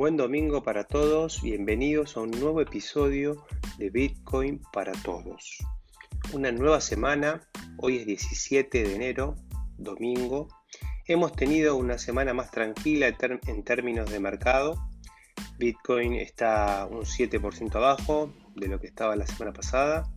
Buen domingo para todos, bienvenidos a un nuevo episodio de Bitcoin para todos. Una nueva semana, hoy es 17 de enero, domingo. Hemos tenido una semana más tranquila en términos de mercado. Bitcoin está un 7% abajo de lo que estaba la semana pasada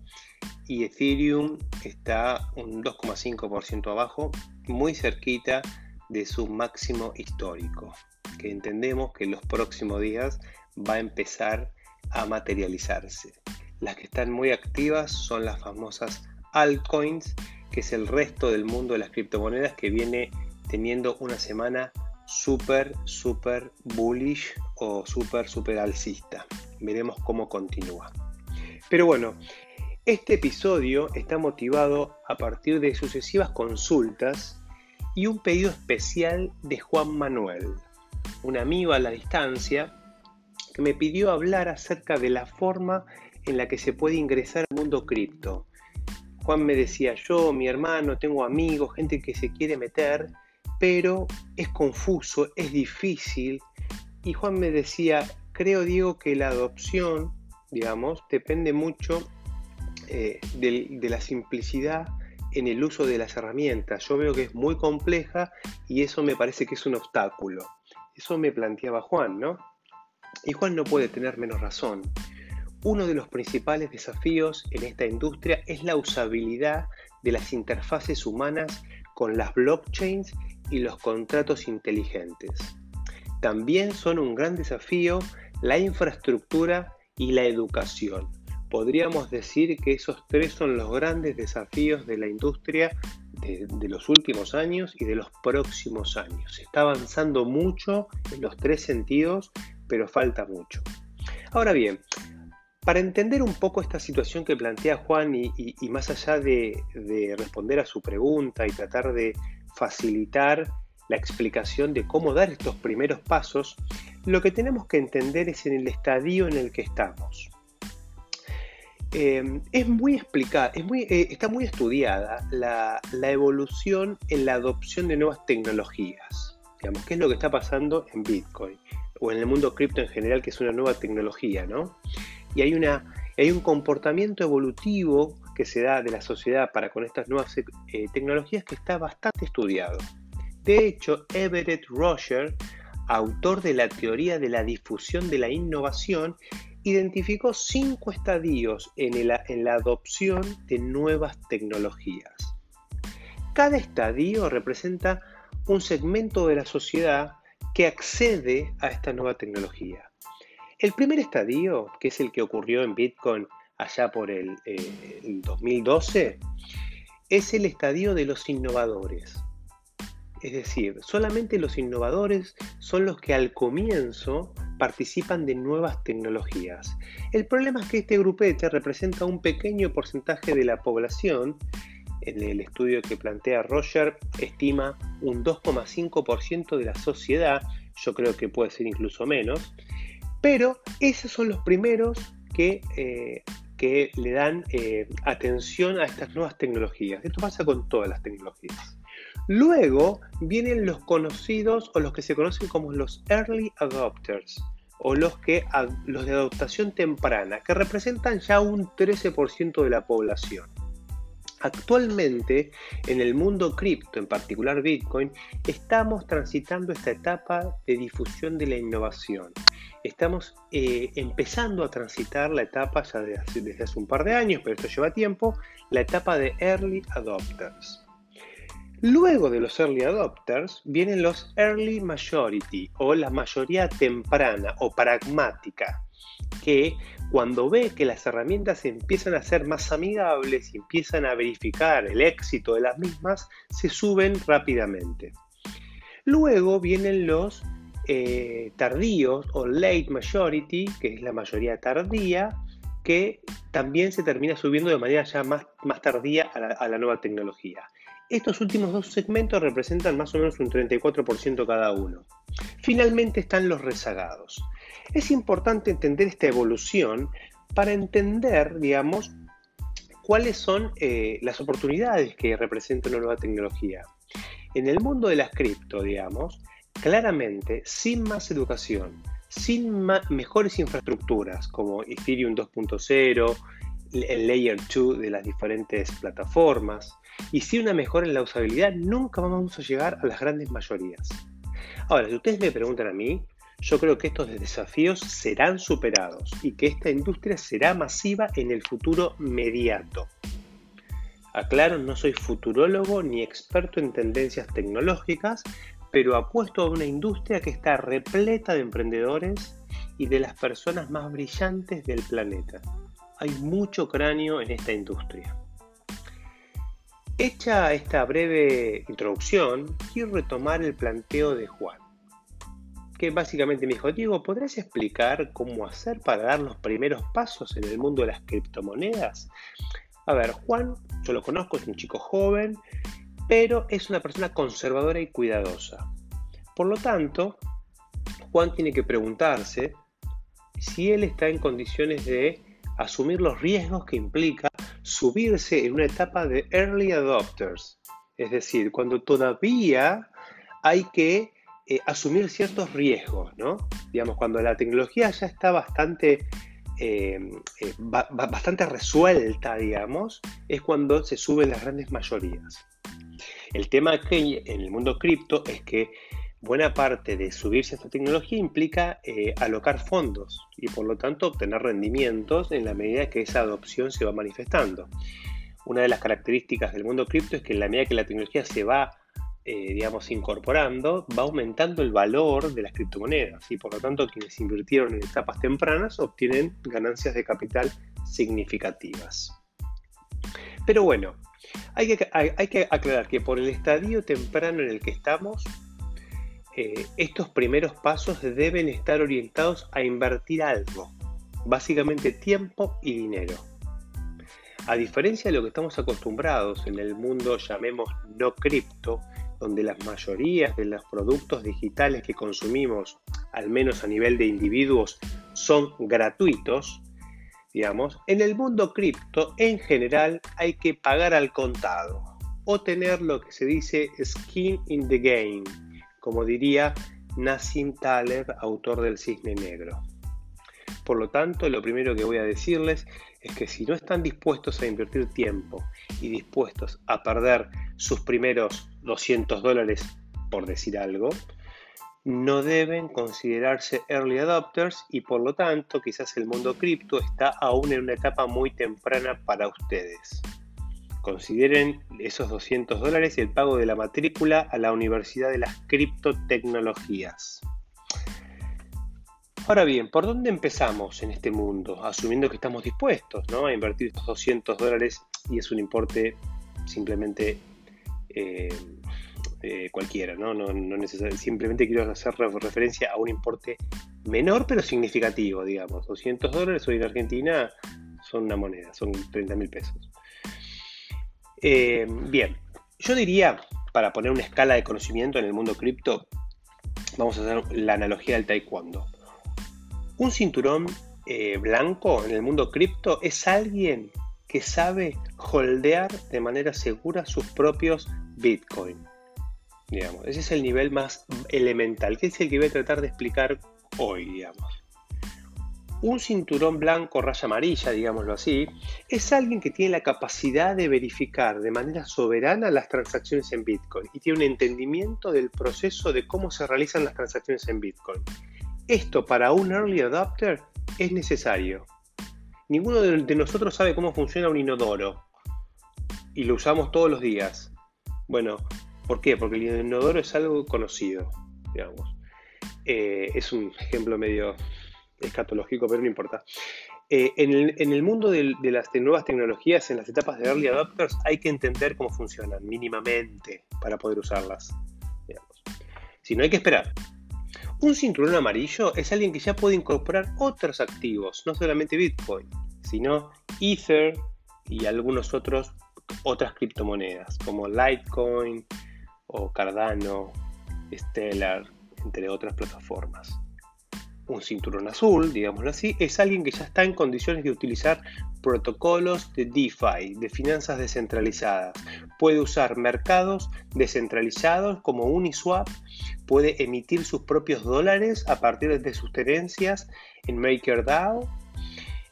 y Ethereum está un 2,5% abajo, muy cerquita de su máximo histórico que entendemos que en los próximos días va a empezar a materializarse. Las que están muy activas son las famosas altcoins, que es el resto del mundo de las criptomonedas que viene teniendo una semana súper, súper bullish o súper, súper alcista. Veremos cómo continúa. Pero bueno, este episodio está motivado a partir de sucesivas consultas y un pedido especial de Juan Manuel un amigo a la distancia que me pidió hablar acerca de la forma en la que se puede ingresar al mundo cripto. Juan me decía, yo, mi hermano, tengo amigos, gente que se quiere meter, pero es confuso, es difícil. Y Juan me decía, creo, Diego, que la adopción, digamos, depende mucho eh, de la simplicidad en el uso de las herramientas. Yo veo que es muy compleja y eso me parece que es un obstáculo. Eso me planteaba Juan, ¿no? Y Juan no puede tener menos razón. Uno de los principales desafíos en esta industria es la usabilidad de las interfaces humanas con las blockchains y los contratos inteligentes. También son un gran desafío la infraestructura y la educación. Podríamos decir que esos tres son los grandes desafíos de la industria de, los últimos años y de los próximos años. Se está avanzando mucho en los tres sentidos, pero falta mucho. Ahora bien, para entender un poco esta situación que plantea Juan y, más allá de, de, responder a su pregunta y tratar de facilitar la explicación de cómo dar estos primeros pasos, lo que tenemos que entender es en el estadio en el que estamos. Em, es muy explicada, eh, está muy estudiada la, evolución en la adopción de nuevas tecnologías. Digamos, qué es lo que está pasando en Bitcoin o en el mundo cripto en general, que es una nueva tecnología, ¿no? Y hay un comportamiento evolutivo que se da de la sociedad para con estas nuevas eh, tecnologías que está bastante estudiado. De hecho, Everett Roger, autor de la teoría de la difusión de la innovación, identificó cinco estadios en, la adopción de nuevas tecnologías. Cada estadio representa un segmento de la sociedad que accede a esta nueva tecnología. El primer estadio, que es el que ocurrió en Bitcoin allá por el, eh, el 2012, es el estadio de los innovadores. Es decir, solamente los innovadores son los que al comienzo participan de nuevas tecnologías. El problema es que este grupete representa un pequeño porcentaje de la población. En el estudio que plantea Roger estima un 2,5% de la sociedad, yo creo que puede ser incluso menos, pero esos son los primeros que, eh, que le dan eh, atención a estas nuevas tecnologías. Esto pasa con todas las tecnologías. Luego vienen los conocidos o los que se conocen como los early adopters o los, que, los de adoptación temprana, que representan ya un 13% de la población. Actualmente, en el mundo cripto, en particular Bitcoin, estamos transitando esta etapa de difusión de la innovación. Estamos eh, empezando a transitar la etapa ya desde hace un par de años, pero esto lleva tiempo, la etapa de Early Adopters. Luego de los early adopters vienen los early majority o la mayoría temprana o pragmática, que cuando ve que las herramientas empiezan a ser más amigables y empiezan a verificar el éxito de las mismas, se suben rápidamente. Luego vienen los eh, tardíos o late majority, que es la mayoría tardía, que también se termina subiendo de manera ya más, más tardía a la nueva tecnología. Estos últimos dos segmentos representan más o menos un 34% cada uno. Finalmente están los rezagados. Es importante entender esta evolución para entender, digamos, cuáles son eh, las oportunidades que representa una nueva tecnología. En el mundo de las cripto, digamos, claramente, sin más educación, sin mejores infraestructuras como Ethereum 2.0, el Layer 2 de las diferentes plataformas, y sin una mejora en la usabilidad, nunca vamos a llegar a las grandes mayorías. Ahora, si ustedes me preguntan a mí, yo creo que estos desafíos serán superados y que esta industria será masiva en el futuro inmediato. Aclaro, no soy futurólogo ni experto en tendencias tecnológicas, pero apuesto a una industria que está repleta de emprendedores y de las personas más brillantes del planeta. Hay mucho cráneo en esta industria. Hecha esta breve introducción, quiero retomar el planteo de Juan, que básicamente me dijo, Diego, ¿podrías explicar cómo hacer para dar los primeros pasos en el mundo de las criptomonedas? A ver, Juan, yo lo conozco, es un chico joven, pero es una persona conservadora y cuidadosa. Por lo tanto, Juan tiene que preguntarse si él está en condiciones de asumir los riesgos que implica subirse en una etapa de early adopters, es decir, cuando todavía hay que eh, asumir ciertos riesgos, ¿no? Digamos, cuando la tecnología ya está bastante eh, eh, bastante resuelta, digamos, es cuando se suben las grandes mayorías. El tema que en el mundo cripto es que buena parte de subirse a esta tecnología implica eh, alocar fondos y por lo tanto obtener rendimientos en la medida que esa adopción se va manifestando. Una de las características del mundo cripto es que en la medida que la tecnología se va eh, digamos, incorporando, va aumentando el valor de las criptomonedas y por lo tanto quienes invirtieron en etapas tempranas obtienen ganancias de capital significativas. Pero bueno, hay que, hay, que aclarar que por el estadio temprano en el que estamos, eh, estos primeros pasos deben estar orientados a invertir algo, básicamente tiempo y dinero. A diferencia de lo que estamos acostumbrados en el mundo, llamemos no cripto, donde las mayorías de los productos digitales que consumimos, al menos a nivel de individuos, son gratuitos, digamos, en el mundo cripto en general hay que pagar al contado o tener lo que se dice skin in the game, como diría Nassim Taleb, autor del Cisne Negro. Por lo tanto, lo primero que voy a decirles es que si no están dispuestos a invertir tiempo y dispuestos a perder sus primeros 200 dólares, por decir algo, no deben considerarse early adopters y por lo tanto quizás el mundo cripto está aún en una etapa muy temprana para ustedes. Consideren esos 200 dólares y el pago de la matrícula a la Universidad de las Criptotecnologías. Ahora bien, ¿por dónde empezamos en este mundo? Asumiendo que estamos dispuestos ¿no? a invertir estos 200 dólares y es un importe simplemente eh, eh, cualquiera, ¿no? No, simplemente quiero hacer referencia a un importe menor pero significativo, digamos. 200 dólares hoy en Argentina son una moneda, son 30 mil pesos. Eh, bien, yo diría, para poner una escala de conocimiento en el mundo cripto, vamos a hacer la analogía del taekwondo. Un cinturón eh, blanco en el mundo cripto es alguien que sabe holdear de manera segura sus propios Bitcoin. Digamos, ese es el nivel más elemental, que es el que voy a tratar de explicar hoy, digamos. Un cinturón blanco, raya amarilla, digámoslo así, es alguien que tiene la capacidad de verificar de manera soberana las transacciones en Bitcoin y tiene un entendimiento del proceso de cómo se realizan las transacciones en Bitcoin. Esto para un early adopter es necesario. Ninguno de nosotros sabe cómo funciona un inodoro y lo usamos todos los días. Bueno, ¿por qué? Porque el inodoro es algo conocido, digamos. Eh, es un ejemplo medio escatológico, pero no importa. Eh, en, el, mundo de, las nuevas tecnologías, en las etapas de early adopters, hay que entender cómo funcionan mínimamente para poder usarlas. Si no, hay que esperar. Un cinturón amarillo es alguien que ya puede incorporar otros activos, no solamente Bitcoin, sino Ether y algunos otros otras criptomonedas como Litecoin o Cardano, Stellar, entre otras plataformas. Un cinturón azul, digámoslo así, es alguien que ya está en condiciones de utilizar protocolos de DeFi, de finanzas descentralizadas. Puede usar mercados descentralizados como Uniswap, puede emitir sus propios dólares a partir de sus tenencias en MakerDAO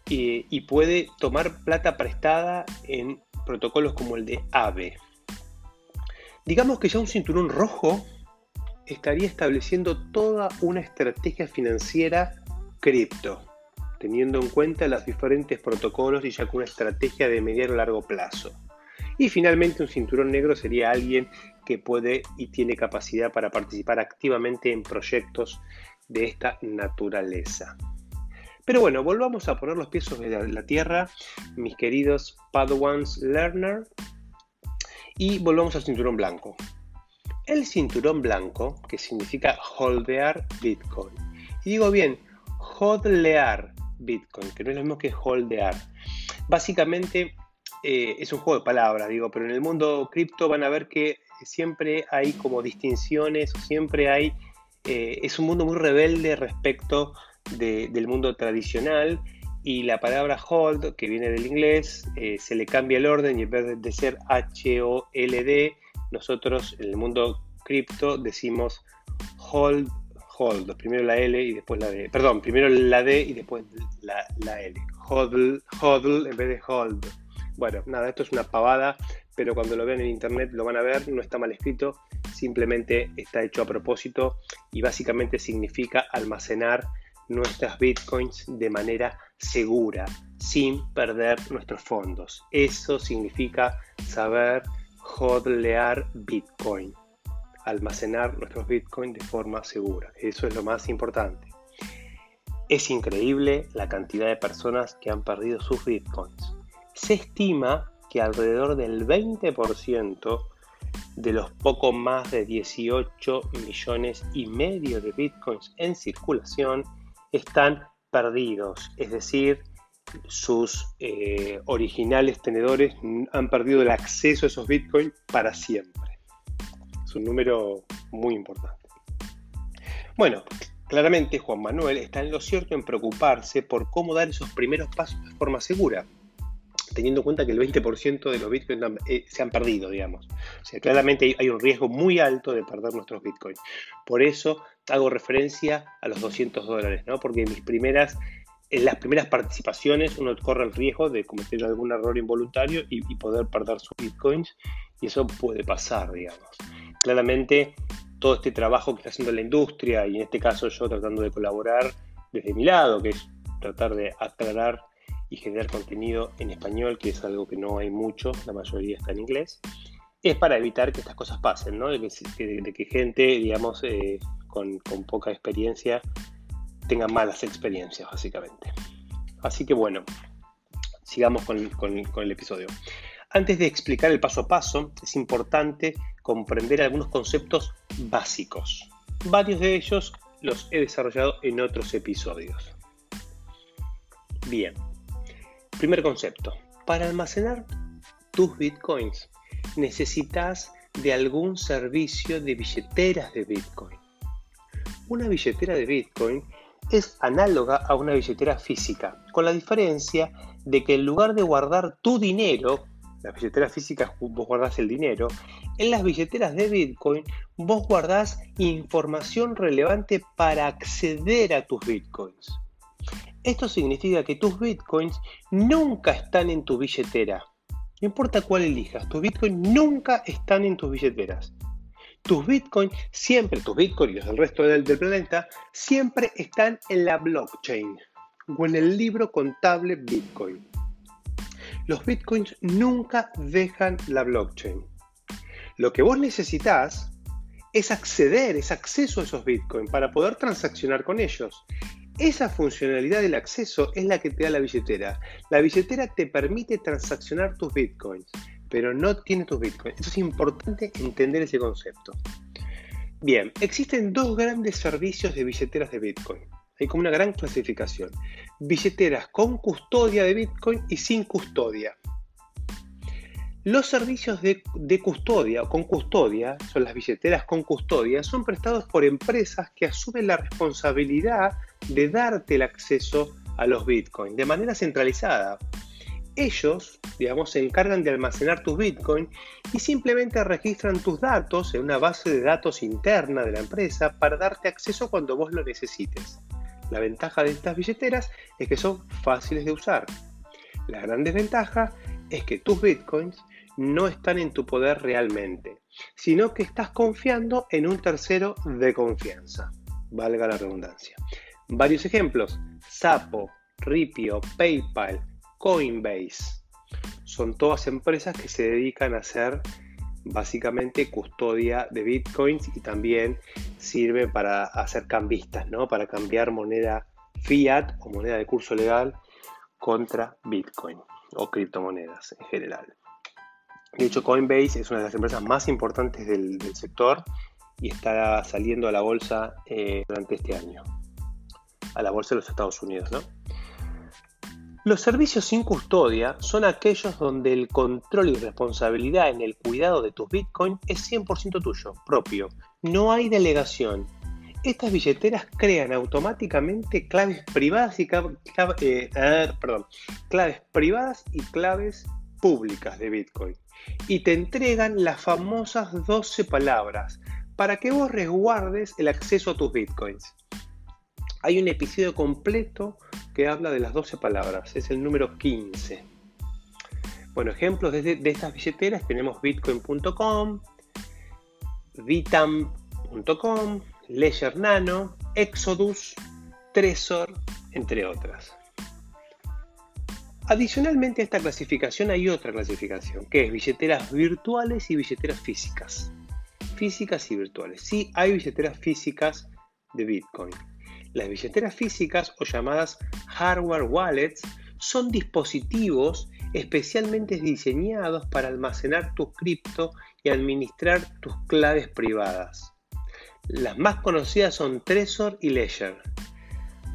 y, y puede tomar plata prestada en protocolos como el de AVE. Digamos que ya un cinturón rojo estaría estableciendo toda una estrategia financiera cripto, teniendo en cuenta los diferentes protocolos y ya con una estrategia de mediano a largo plazo. Y finalmente un cinturón negro sería alguien que puede y tiene capacidad para participar activamente en proyectos de esta naturaleza. Pero bueno, volvamos a poner los pies sobre la tierra, mis queridos Padawans Learner, y volvamos al cinturón blanco. El cinturón blanco, que significa holdear Bitcoin. Y digo bien, holdear Bitcoin, que no es lo mismo que holdear. Básicamente eh, es un juego de palabras, digo, pero en el mundo cripto van a ver que siempre hay como distinciones, siempre hay, eh, es un mundo muy rebelde respecto del mundo tradicional y la palabra hold, que viene del inglés, eh, se le cambia el orden y en vez de ser H-O-L-D, nosotros en el mundo cripto decimos hold, hold, primero la L y después la D, perdón, primero la D y después la, L, hold, hold en vez de hold. Bueno, nada, esto es una pavada, pero cuando lo vean en internet lo van a ver, no está mal escrito, simplemente está hecho a propósito y básicamente significa almacenar nuestras bitcoins de manera segura, sin perder nuestros fondos. Eso significa saber hodlear bitcoin, almacenar nuestros bitcoins de forma segura. Eso es lo más importante. Es increíble la cantidad de personas que han perdido sus bitcoins. Se estima que alrededor del 20% de los poco más de 18 millones y medio de bitcoins en circulación están perdidos, es decir, sus eh, originales tenedores han perdido el acceso a esos bitcoins para siempre. Es un número muy importante. Bueno, claramente Juan Manuel está en lo cierto en preocuparse por cómo dar esos primeros pasos de forma segura teniendo en cuenta que el 20% de los bitcoins eh, se han perdido, digamos. O sea, claramente hay un riesgo muy alto de perder nuestros bitcoins. Por eso hago referencia a los 200 dólares, ¿no? Porque mis primeras, en las primeras participaciones uno corre el riesgo de cometer algún error involuntario y, y poder perder sus bitcoins y eso puede pasar, digamos. Claramente todo este trabajo que está haciendo la industria y en este caso yo tratando de colaborar desde mi lado, que es tratar de aclarar y generar contenido en español, que es algo que no hay mucho, la mayoría está en inglés, es para evitar que estas cosas pasen, ¿no? de, que, gente, digamos, eh, con, poca experiencia tenga malas experiencias, básicamente. Así que bueno, sigamos con, con el episodio. Antes de explicar el paso a paso, es importante comprender algunos conceptos básicos. Varios de ellos los he desarrollado en otros episodios. Bien, Primer concepto. Para almacenar tus bitcoins necesitas de algún servicio de billeteras de bitcoin. Una billetera de bitcoin es análoga a una billetera física, con la diferencia de que en lugar de guardar tu dinero, la billetera física vos guardás el dinero, en las billeteras de Bitcoin vos guardás información relevante para acceder a tus Bitcoins. Esto significa que tus bitcoins nunca están en tu billetera. No importa cuál elijas, tus bitcoins nunca están en tus billeteras. Tus bitcoins, siempre, tus bitcoins y los del resto del, planeta, siempre están en la blockchain o en el libro contable Bitcoin. Los bitcoins nunca dejan la blockchain. Lo que vos necesitas es acceder, es acceso a esos bitcoins para poder transaccionar con ellos. Esa funcionalidad del acceso es la que te da la billetera. La billetera te permite transaccionar tus bitcoins, pero no tiene tus bitcoins. Eso es importante entender ese concepto. Bien, existen dos grandes servicios de billeteras de bitcoin. Hay como una gran clasificación. Billeteras con custodia de bitcoin y sin custodia. Los servicios de, custodia o con custodia, son las billeteras con custodia, son prestados por empresas que asumen la responsabilidad de darte el acceso a los bitcoins de manera centralizada. Ellos, digamos, se encargan de almacenar tus bitcoins y simplemente registran tus datos en una base de datos interna de la empresa para darte acceso cuando vos lo necesites. La ventaja de estas billeteras es que son fáciles de usar. La gran desventaja es que tus bitcoins no están en tu poder realmente, sino que estás confiando en un tercero de confianza. Valga la redundancia. Varios ejemplos. Sapo, Ripio, PayPal, Coinbase. Son todas empresas que se dedican a hacer básicamente custodia de bitcoins y también sirve para hacer cambistas, ¿no? Para cambiar moneda fiat o moneda de curso legal contra bitcoin o criptomonedas en general. De hecho, Coinbase es una de las empresas más importantes del, sector y está saliendo a la bolsa eh, durante este año, a la bolsa de los Estados Unidos. ¿no? Los servicios sin custodia son aquellos donde el control y responsabilidad en el cuidado de tus bitcoins es 100% tuyo, propio. No hay delegación. Estas billeteras crean automáticamente claves privadas y eh, claves privadas y claves públicas de Bitcoin y te entregan las famosas 12 palabras para que vos resguardes el acceso a tus bitcoins. Hay un episodio completo que habla de las 12 palabras, es el número 15. Bueno, ejemplos de, estas billeteras tenemos bitcoin.com, vitam.com, Ledger Nano, Exodus, Trezor, entre otras. Adicionalmente a esta clasificación hay otra clasificación, que es billeteras virtuales y billeteras físicas. Físicas y virtuales. Sí, hay billeteras físicas de Bitcoin. Las billeteras físicas o llamadas hardware wallets son dispositivos especialmente diseñados para almacenar tus cripto y administrar tus claves privadas. Las más conocidas son Trezor y Ledger.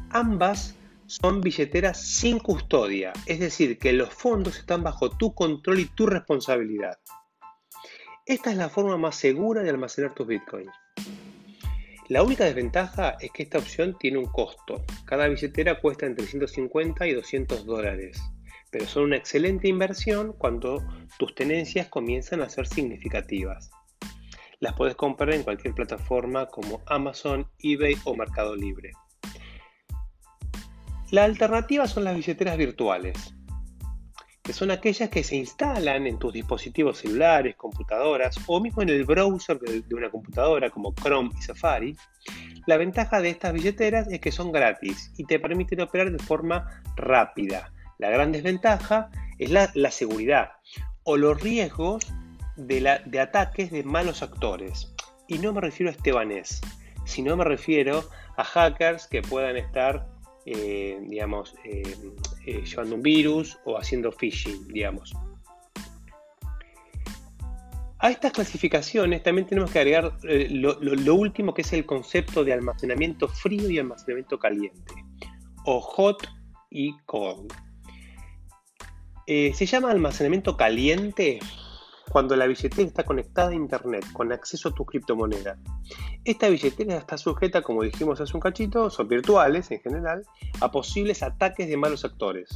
Ambas son billeteras sin custodia, es decir, que los fondos están bajo tu control y tu responsabilidad. Esta es la forma más segura de almacenar tus bitcoins. La única desventaja es que esta opción tiene un costo. Cada billetera cuesta entre 150 y 200 dólares, pero son una excelente inversión cuando tus tenencias comienzan a ser significativas. Las puedes comprar en cualquier plataforma como Amazon, eBay o Mercado Libre. La alternativa son las billeteras virtuales, que son aquellas que se instalan en tus dispositivos celulares, computadoras o mismo en el browser de una computadora como Chrome y Safari. La ventaja de estas billeteras es que son gratis y te permiten operar de forma rápida. La gran desventaja es la, seguridad o los riesgos de, ataques de malos actores. Y no me refiero a estebanés, sino me refiero a hackers que puedan estar eh, digamos, eh, eh, llevando un virus o haciendo phishing, digamos. A estas clasificaciones también tenemos que agregar lo, último que es el concepto de almacenamiento frío y almacenamiento caliente, o hot y cold. se llama almacenamiento caliente cuando la billetera está conectada a Internet con acceso a tu criptomoneda. Esta billetera está sujeta, como dijimos hace un cachito, son virtuales en general, a posibles ataques de malos actores.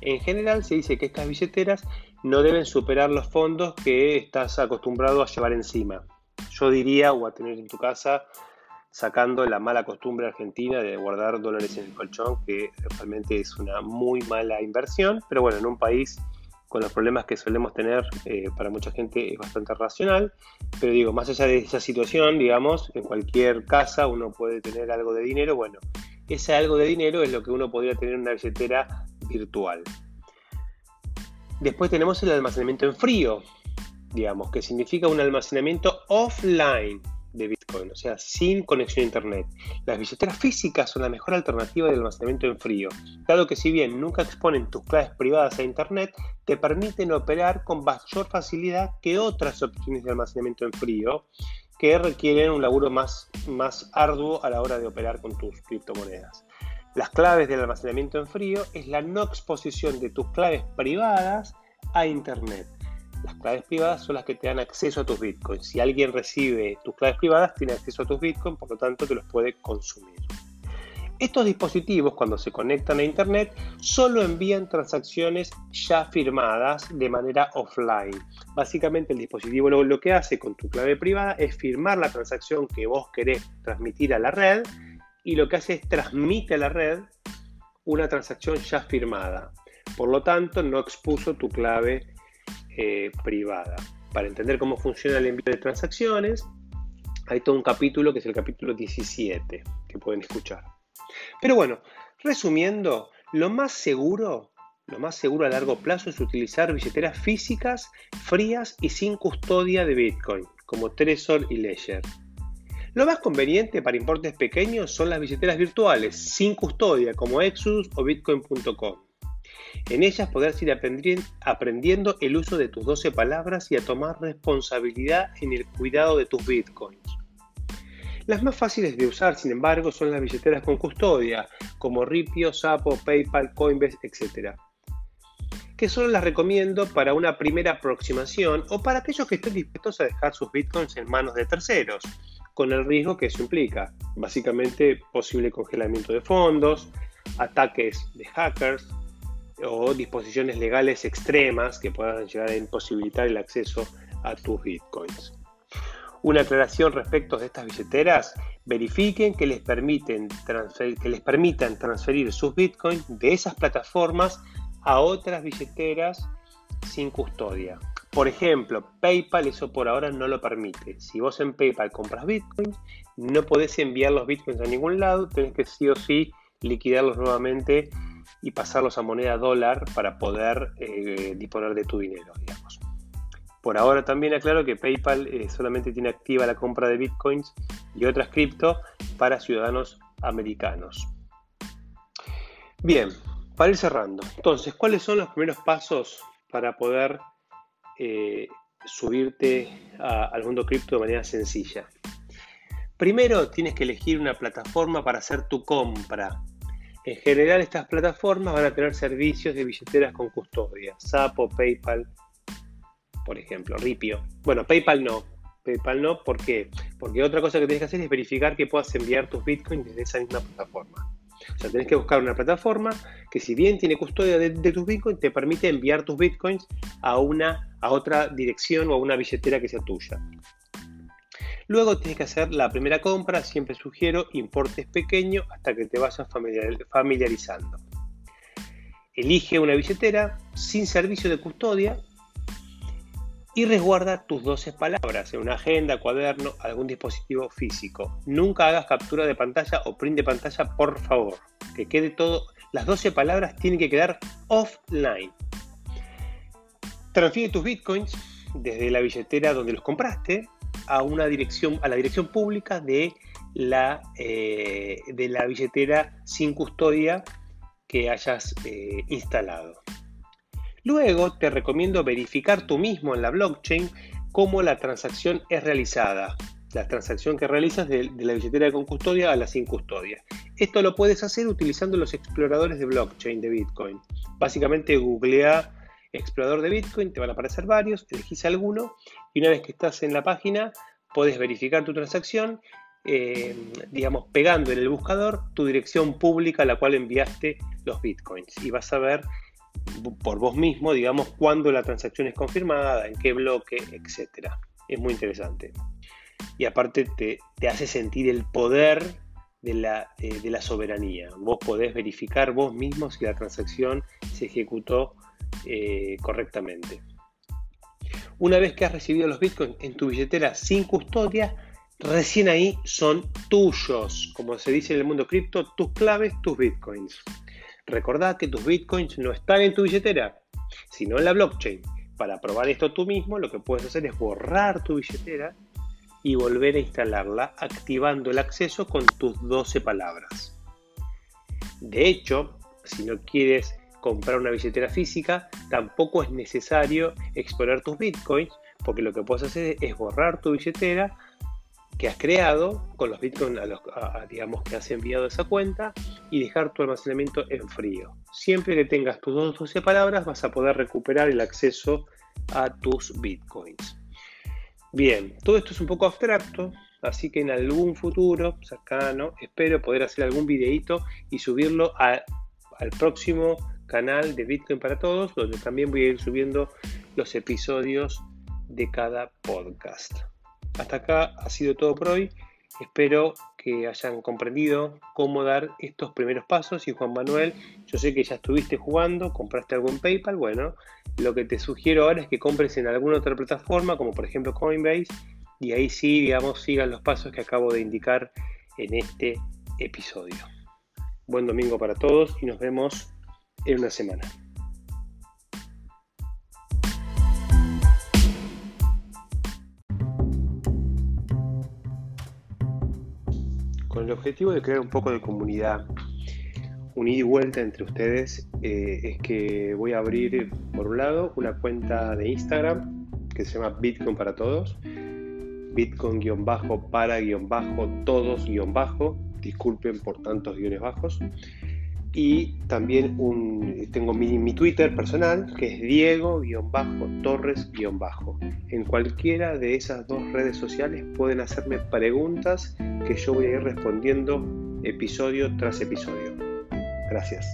En general se dice que estas billeteras no deben superar los fondos que estás acostumbrado a llevar encima. Yo diría, o a tener en tu casa, sacando la mala costumbre argentina de guardar dólares en el colchón, que realmente es una muy mala inversión, pero bueno, en un país con los problemas que solemos tener, eh, para mucha gente es bastante racional, pero digo, más allá de esa situación, digamos, en cualquier casa uno puede tener algo de dinero, bueno, ese algo de dinero es lo que uno podría tener en una billetera virtual. Después tenemos el almacenamiento en frío, digamos, que significa un almacenamiento offline de Bitcoin, o sea, sin conexión a Internet. Las billeteras físicas son la mejor alternativa de almacenamiento en frío, dado que si bien nunca exponen tus claves privadas a Internet, te permiten operar con mayor facilidad que otras opciones de almacenamiento en frío que requieren un laburo más, más arduo a la hora de operar con tus criptomonedas. Las claves del almacenamiento en frío es la no exposición de tus claves privadas a Internet. Las claves privadas son las que te dan acceso a tus bitcoins. Si alguien recibe tus claves privadas, tiene acceso a tus bitcoins, por lo tanto te los puede consumir. Estos dispositivos, cuando se conectan a Internet, solo envían transacciones ya firmadas de manera offline. Básicamente el dispositivo lo, que hace con tu clave privada es firmar la transacción que vos querés transmitir a la red y lo que hace es transmite a la red una transacción ya firmada. Por lo tanto, no expuso tu clave eh, privada. Para entender cómo funciona el envío de transacciones, hay todo un capítulo que es el capítulo 17 que pueden escuchar. Pero bueno, resumiendo, lo más seguro, lo más seguro a largo plazo es utilizar billeteras físicas, frías y sin custodia de Bitcoin, como Trezor y Ledger. Lo más conveniente para importes pequeños son las billeteras virtuales, sin custodia, como Exodus o Bitcoin.com. En ellas podrás ir aprendiendo el uso de tus 12 palabras y a tomar responsabilidad en el cuidado de tus bitcoins. Las más fáciles de usar, sin embargo, son las billeteras con custodia, como Ripio, Sapo, PayPal, Coinbase, etc. Que solo las recomiendo para una primera aproximación o para aquellos que estén dispuestos a dejar sus bitcoins en manos de terceros, con el riesgo que eso implica. Básicamente, posible congelamiento de fondos, ataques de hackers, o disposiciones legales extremas que puedan llegar a imposibilitar el acceso a tus bitcoins. Una aclaración respecto de estas billeteras, verifiquen que les, permiten que les permitan transferir sus bitcoins de esas plataformas a otras billeteras sin custodia. Por ejemplo, PayPal eso por ahora no lo permite. Si vos en PayPal compras bitcoins, no podés enviar los bitcoins a ningún lado, tenés que sí o sí liquidarlos nuevamente y pasarlos a moneda dólar para poder eh, disponer de tu dinero, digamos. Por ahora también aclaro que PayPal eh, solamente tiene activa la compra de bitcoins y otras cripto para ciudadanos americanos. Bien, para ir cerrando, entonces, ¿cuáles son los primeros pasos para poder eh, subirte al mundo cripto de manera sencilla? Primero tienes que elegir una plataforma para hacer tu compra en general, estas plataformas van a tener servicios de billeteras con custodia. Sapo, PayPal, por ejemplo, Ripio. Bueno, PayPal no. PayPal no, ¿por qué? Porque otra cosa que tienes que hacer es verificar que puedas enviar tus bitcoins desde esa misma plataforma. O sea, tenés que buscar una plataforma que si bien tiene custodia de, tus bitcoins, te permite enviar tus bitcoins a, una, a otra dirección o a una billetera que sea tuya. Luego tienes que hacer la primera compra, siempre sugiero importes pequeños hasta que te vayas familiarizando. Elige una billetera sin servicio de custodia y resguarda tus 12 palabras en una agenda, cuaderno, algún dispositivo físico. Nunca hagas captura de pantalla o print de pantalla, por favor. Que quede todo, las 12 palabras tienen que quedar offline. Transfiere tus bitcoins desde la billetera donde los compraste a una dirección, a la dirección pública de la, eh, de la billetera sin custodia que hayas eh, instalado. Luego te recomiendo verificar tú mismo en la blockchain cómo la transacción es realizada. La transacción que realizas de, de, la billetera con custodia a la sin custodia. Esto lo puedes hacer utilizando los exploradores de blockchain de Bitcoin. Básicamente googlea explorador de Bitcoin, te van a aparecer varios, elegís alguno y una vez que estás en la página puedes verificar tu transacción, eh, digamos, pegando en el buscador tu dirección pública a la cual enviaste los Bitcoins y vas a ver por vos mismo, digamos, cuándo la transacción es confirmada, en qué bloque, etc. Es muy interesante. Y aparte te, hace sentir el poder de la, eh, de la, soberanía. Vos podés verificar vos mismo si la transacción se ejecutó eh, correctamente. Una vez que has recibido los bitcoins en tu billetera sin custodia, recién ahí son tuyos. Como se dice en el mundo cripto, tus claves, tus bitcoins. Recordad que tus bitcoins no están en tu billetera, sino en la blockchain. Para probar esto tú mismo, lo que puedes hacer es borrar tu billetera y volver a instalarla activando el acceso con tus 12 palabras. De hecho, si no quieres comprar una billetera física, tampoco es necesario exponer tus bitcoins, porque lo que puedes hacer es borrar tu billetera que has creado con los bitcoins digamos que has enviado a esa cuenta y dejar tu almacenamiento en frío. Siempre que tengas tus 12 palabras vas a poder recuperar el acceso a tus bitcoins. Bien, todo esto es un poco abstracto, así que en algún futuro cercano espero poder hacer algún videito y subirlo al próximo canal de Bitcoin para Todos, donde también voy a ir subiendo los episodios de cada podcast. Hasta acá ha sido todo por hoy. Espero que hayan comprendido cómo dar estos primeros pasos. Y Juan Manuel, yo sé que ya estuviste jugando, compraste algún PayPal. Bueno, lo que te sugiero ahora es que compres en alguna otra plataforma, como por ejemplo Coinbase, y ahí sí, digamos, sigan los pasos que acabo de indicar en este episodio. Buen domingo para todos y nos vemos en una semana. Con el objetivo de crear un poco de comunidad, un ida y vuelta entre ustedes, eh, es que voy a abrir, por un lado, una cuenta de Instagram que se llama Bitcoin para Todos, Bitcoin-para-todos-bajo, disculpen por tantos guiones bajos y también tengo mi, Twitter personal que es Diego-Torres-. En cualquiera de esas dos redes sociales pueden hacerme preguntas que yo voy a ir respondiendo episodio tras episodio. Gracias.